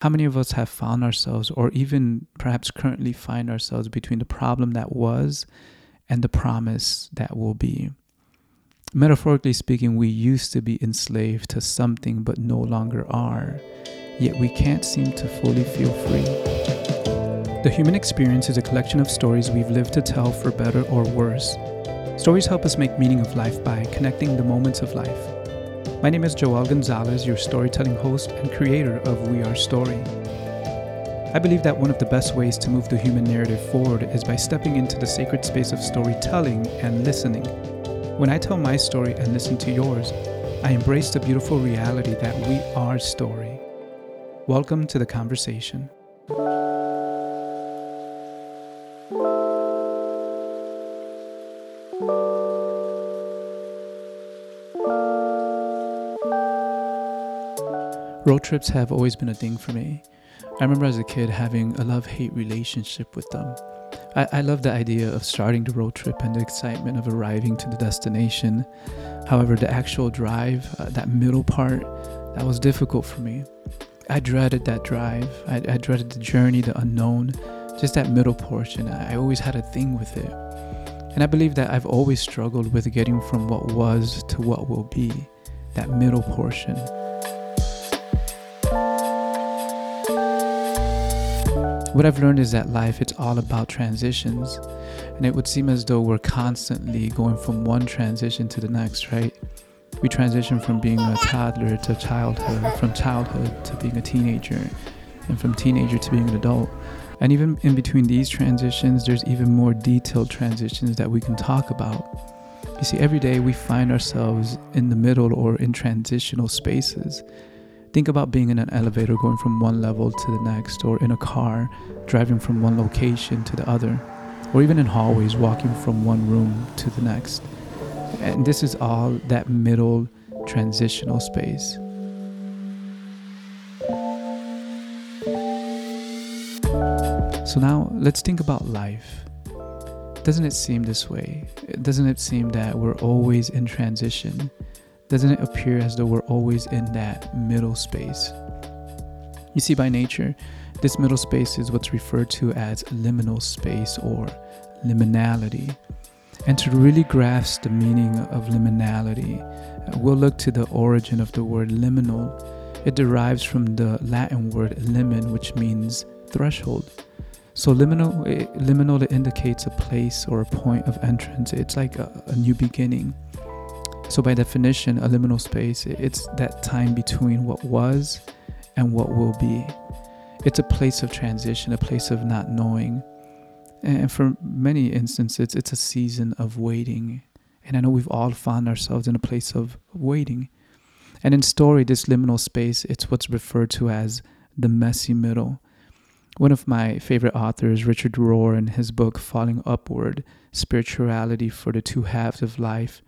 How many of us have found ourselves, or even perhaps currently find ourselves, between the problem that was and the promise that will be? Metaphorically speaking, we used to be enslaved to something but no longer are, yet we can't seem to fully feel free. The human experience is a collection of stories we've lived to tell for better or worse. Stories help us make meaning of life by connecting the moments of life my name is Joel Gonzalez, your storytelling host and creator of We Are Story. I believe that one of the best ways to move the human narrative forward is by stepping into the sacred space of storytelling and listening. When I tell my story and listen to yours, I embrace the beautiful reality that we are story. Welcome to the conversation. Road trips have always been a thing for me. I remember as a kid having a love hate relationship with them. I, I love the idea of starting the road trip and the excitement of arriving to the destination. However, the actual drive, uh, that middle part, that was difficult for me. I dreaded that drive. I, I dreaded the journey, the unknown, just that middle portion. I, I always had a thing with it. And I believe that I've always struggled with getting from what was to what will be, that middle portion. What I've learned is that life it's all about transitions. And it would seem as though we're constantly going from one transition to the next, right? We transition from being a toddler to childhood, from childhood to being a teenager, and from teenager to being an adult. And even in between these transitions, there's even more detailed transitions that we can talk about. You see, every day we find ourselves in the middle or in transitional spaces. Think about being in an elevator going from one level to the next, or in a car driving from one location to the other, or even in hallways walking from one room to the next. And this is all that middle transitional space. So now let's think about life. Doesn't it seem this way? Doesn't it seem that we're always in transition? Doesn't it appear as though we're always in that middle space? You see, by nature, this middle space is what's referred to as liminal space or liminality. And to really grasp the meaning of liminality, uh, we'll look to the origin of the word liminal. It derives from the Latin word limen, which means threshold. So liminal, eh, liminal indicates a place or a point of entrance. It's like a, a new beginning. So, by definition, a liminal space, it's that time between what was and what will be. It's a place of transition, a place of not knowing. And for many instances, it's a season of waiting. And I know we've all found ourselves in a place of waiting. And in story, this liminal space, it's what's referred to as the messy middle. One of my favorite authors, Richard Rohr, in his book Falling Upward Spirituality for the Two Halves of Life,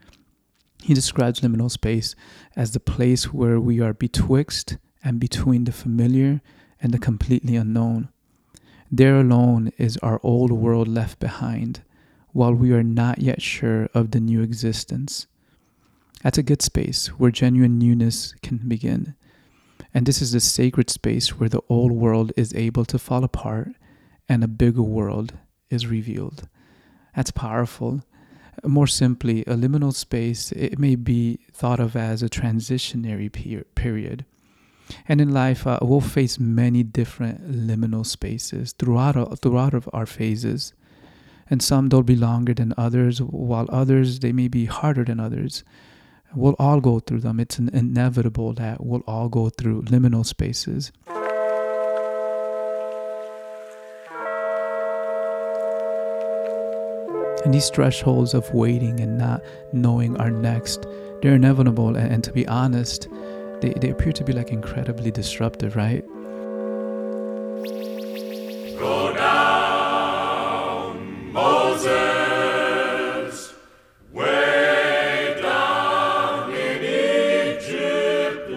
he describes liminal space as the place where we are betwixt and between the familiar and the completely unknown. There alone is our old world left behind, while we are not yet sure of the new existence. That's a good space where genuine newness can begin. And this is the sacred space where the old world is able to fall apart and a bigger world is revealed. That's powerful. More simply, a liminal space it may be thought of as a transitionary per- period. And in life, uh, we'll face many different liminal spaces throughout uh, throughout of our phases, and some they'll be longer than others, while others they may be harder than others. We'll all go through them. It's inevitable that we'll all go through liminal spaces. And these thresholds of waiting and not knowing our next, they're inevitable. And, and to be honest, they, they appear to be like incredibly disruptive, right? Go down, Moses, way down in Egypt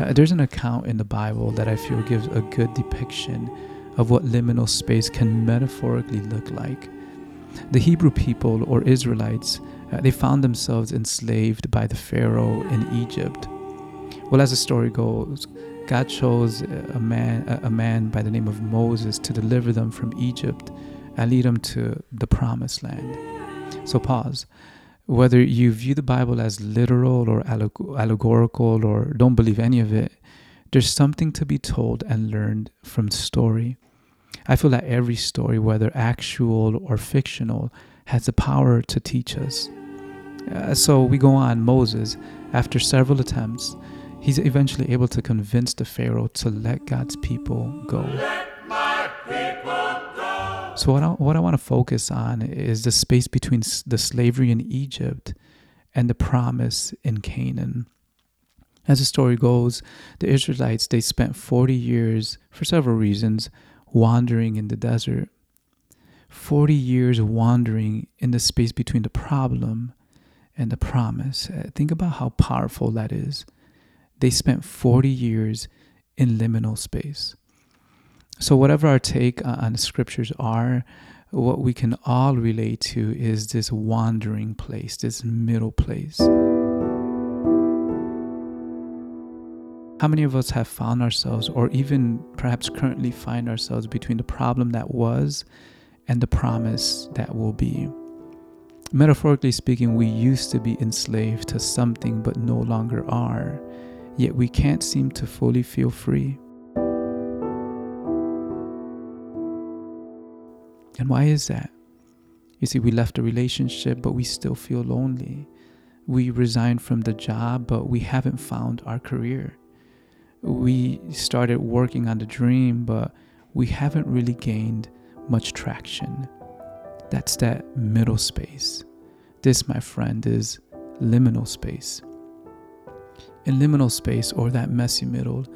uh, there's an account in the Bible that I feel gives a good depiction of what liminal space can metaphorically look like. The Hebrew people or Israelites, uh, they found themselves enslaved by the Pharaoh in Egypt. Well, as the story goes, God chose a man, a man by the name of Moses to deliver them from Egypt and lead them to the promised land. So pause. Whether you view the Bible as literal or allegorical or don't believe any of it, there's something to be told and learned from story. I feel that every story, whether actual or fictional, has the power to teach us. Uh, so we go on. Moses, after several attempts, he's eventually able to convince the Pharaoh to let God's people go. So, what I, what I want to focus on is the space between the slavery in Egypt and the promise in Canaan. As the story goes, the Israelites they spent 40 years for several reasons wandering in the desert. 40 years wandering in the space between the problem and the promise. Uh, think about how powerful that is. They spent 40 years in liminal space. So, whatever our take on the scriptures are, what we can all relate to is this wandering place, this middle place. How many of us have found ourselves, or even perhaps currently find ourselves, between the problem that was and the promise that will be? Metaphorically speaking, we used to be enslaved to something but no longer are, yet we can't seem to fully feel free. And why is that? You see, we left a relationship, but we still feel lonely. We resigned from the job, but we haven't found our career. We started working on the dream, but we haven't really gained much traction. That's that middle space. This, my friend, is liminal space. In liminal space, or that messy middle,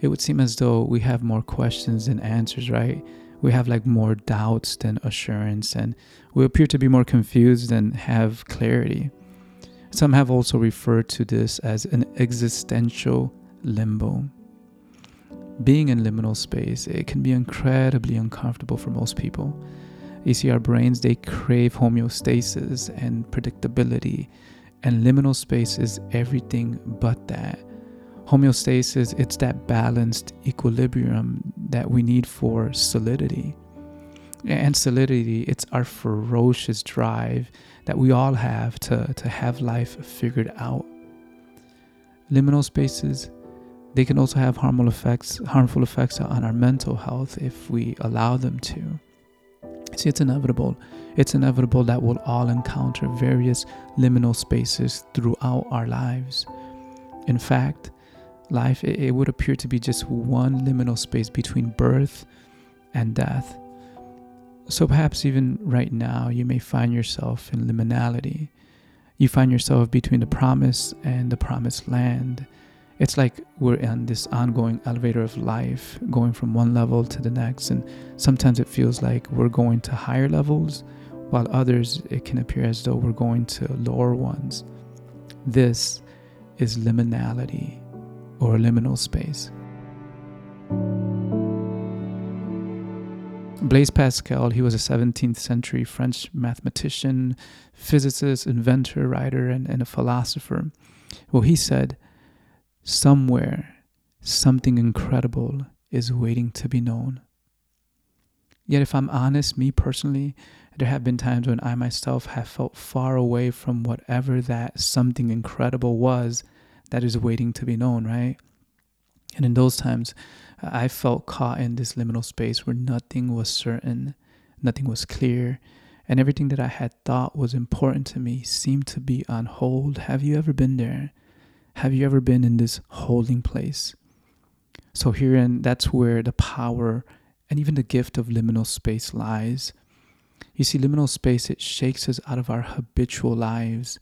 it would seem as though we have more questions than answers, right? We have like more doubts than assurance, and we appear to be more confused than have clarity. Some have also referred to this as an existential limbo. Being in liminal space, it can be incredibly uncomfortable for most people. You see, our brains, they crave homeostasis and predictability, and liminal space is everything but that. Homeostasis, it's that balanced equilibrium that we need for solidity. And solidity, it's our ferocious drive that we all have to, to have life figured out. Liminal spaces, they can also have harmful effects, harmful effects on our mental health if we allow them to. See, it's inevitable. It's inevitable that we'll all encounter various liminal spaces throughout our lives. In fact, life it, it would appear to be just one liminal space between birth and death. So perhaps even right now, you may find yourself in liminality. You find yourself between the promise and the promised land it's like we're in this ongoing elevator of life, going from one level to the next. And sometimes it feels like we're going to higher levels, while others, it can appear as though we're going to lower ones. This is liminality or liminal space. Blaise Pascal, he was a 17th century French mathematician, physicist, inventor, writer, and, and a philosopher. Well, he said, Somewhere, something incredible is waiting to be known. Yet, if I'm honest, me personally, there have been times when I myself have felt far away from whatever that something incredible was that is waiting to be known, right? And in those times, I felt caught in this liminal space where nothing was certain, nothing was clear, and everything that I had thought was important to me seemed to be on hold. Have you ever been there? Have you ever been in this holding place? So, herein, that's where the power and even the gift of liminal space lies. You see, liminal space, it shakes us out of our habitual lives.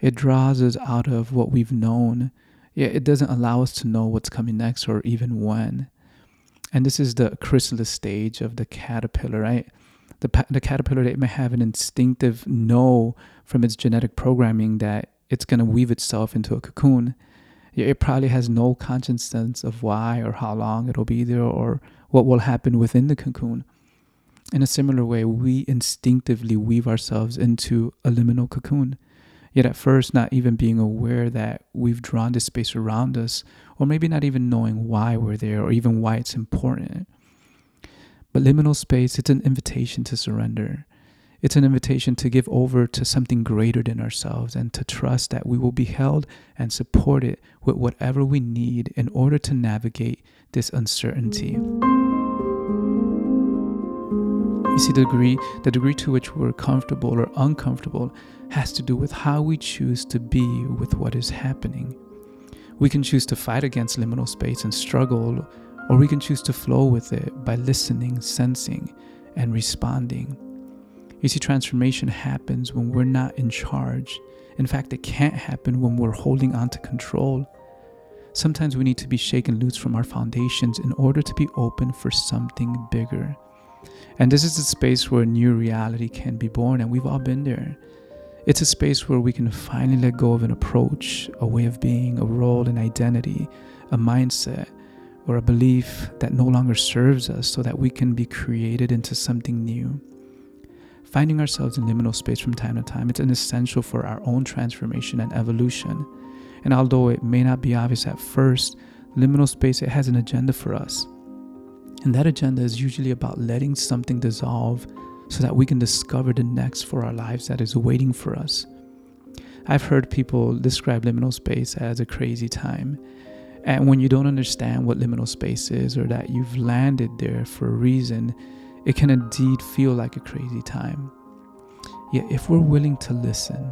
It draws us out of what we've known. It doesn't allow us to know what's coming next or even when. And this is the chrysalis stage of the caterpillar, right? The, the caterpillar, it may have an instinctive know from its genetic programming that it's going to weave itself into a cocoon. It probably has no conscious sense of why or how long it'll be there or what will happen within the cocoon. In a similar way, we instinctively weave ourselves into a liminal cocoon. Yet at first, not even being aware that we've drawn this space around us, or maybe not even knowing why we're there or even why it's important. But liminal space, it's an invitation to surrender. It's an invitation to give over to something greater than ourselves and to trust that we will be held and supported with whatever we need in order to navigate this uncertainty. You see, the degree, the degree to which we're comfortable or uncomfortable has to do with how we choose to be with what is happening. We can choose to fight against liminal space and struggle, or we can choose to flow with it by listening, sensing, and responding. You see, transformation happens when we're not in charge. In fact, it can't happen when we're holding on to control. Sometimes we need to be shaken loose from our foundations in order to be open for something bigger. And this is a space where a new reality can be born, and we've all been there. It's a space where we can finally let go of an approach, a way of being, a role, an identity, a mindset, or a belief that no longer serves us so that we can be created into something new. Finding ourselves in liminal space from time to time, it's an essential for our own transformation and evolution. And although it may not be obvious at first, liminal space it has an agenda for us. And that agenda is usually about letting something dissolve so that we can discover the next for our lives that is waiting for us. I've heard people describe liminal space as a crazy time. And when you don't understand what liminal space is or that you've landed there for a reason, it can indeed feel like a crazy time. Yet, if we're willing to listen,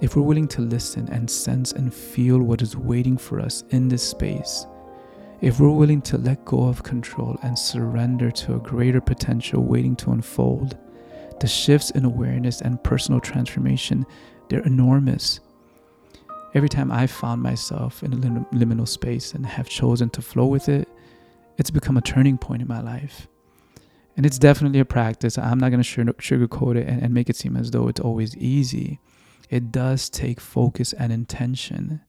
if we're willing to listen and sense and feel what is waiting for us in this space, if we're willing to let go of control and surrender to a greater potential waiting to unfold, the shifts in awareness and personal transformation, they're enormous. Every time I've found myself in a liminal space and have chosen to flow with it, it's become a turning point in my life. And it's definitely a practice. I'm not going to sugarcoat it and, and make it seem as though it's always easy. It does take focus and intention.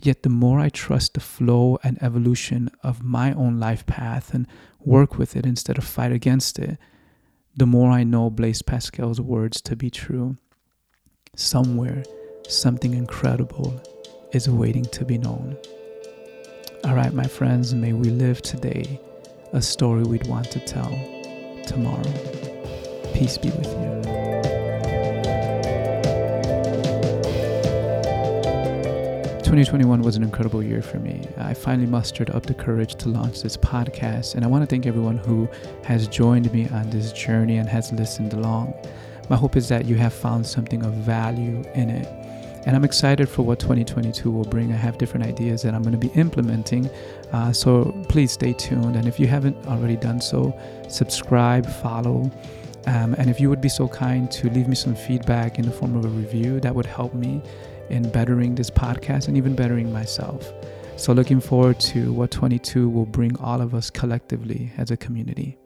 Yet, the more I trust the flow and evolution of my own life path and work with it instead of fight against it, the more I know Blaise Pascal's words to be true. Somewhere, something incredible is waiting to be known. All right, my friends, may we live today a story we'd want to tell tomorrow. Peace be with you. 2021 was an incredible year for me. I finally mustered up the courage to launch this podcast, and I want to thank everyone who has joined me on this journey and has listened along. My hope is that you have found something of value in it. And I'm excited for what 2022 will bring. I have different ideas that I'm going to be implementing. Uh, so please stay tuned. And if you haven't already done so, subscribe, follow. Um, and if you would be so kind to leave me some feedback in the form of a review, that would help me in bettering this podcast and even bettering myself. So, looking forward to what 22 will bring all of us collectively as a community.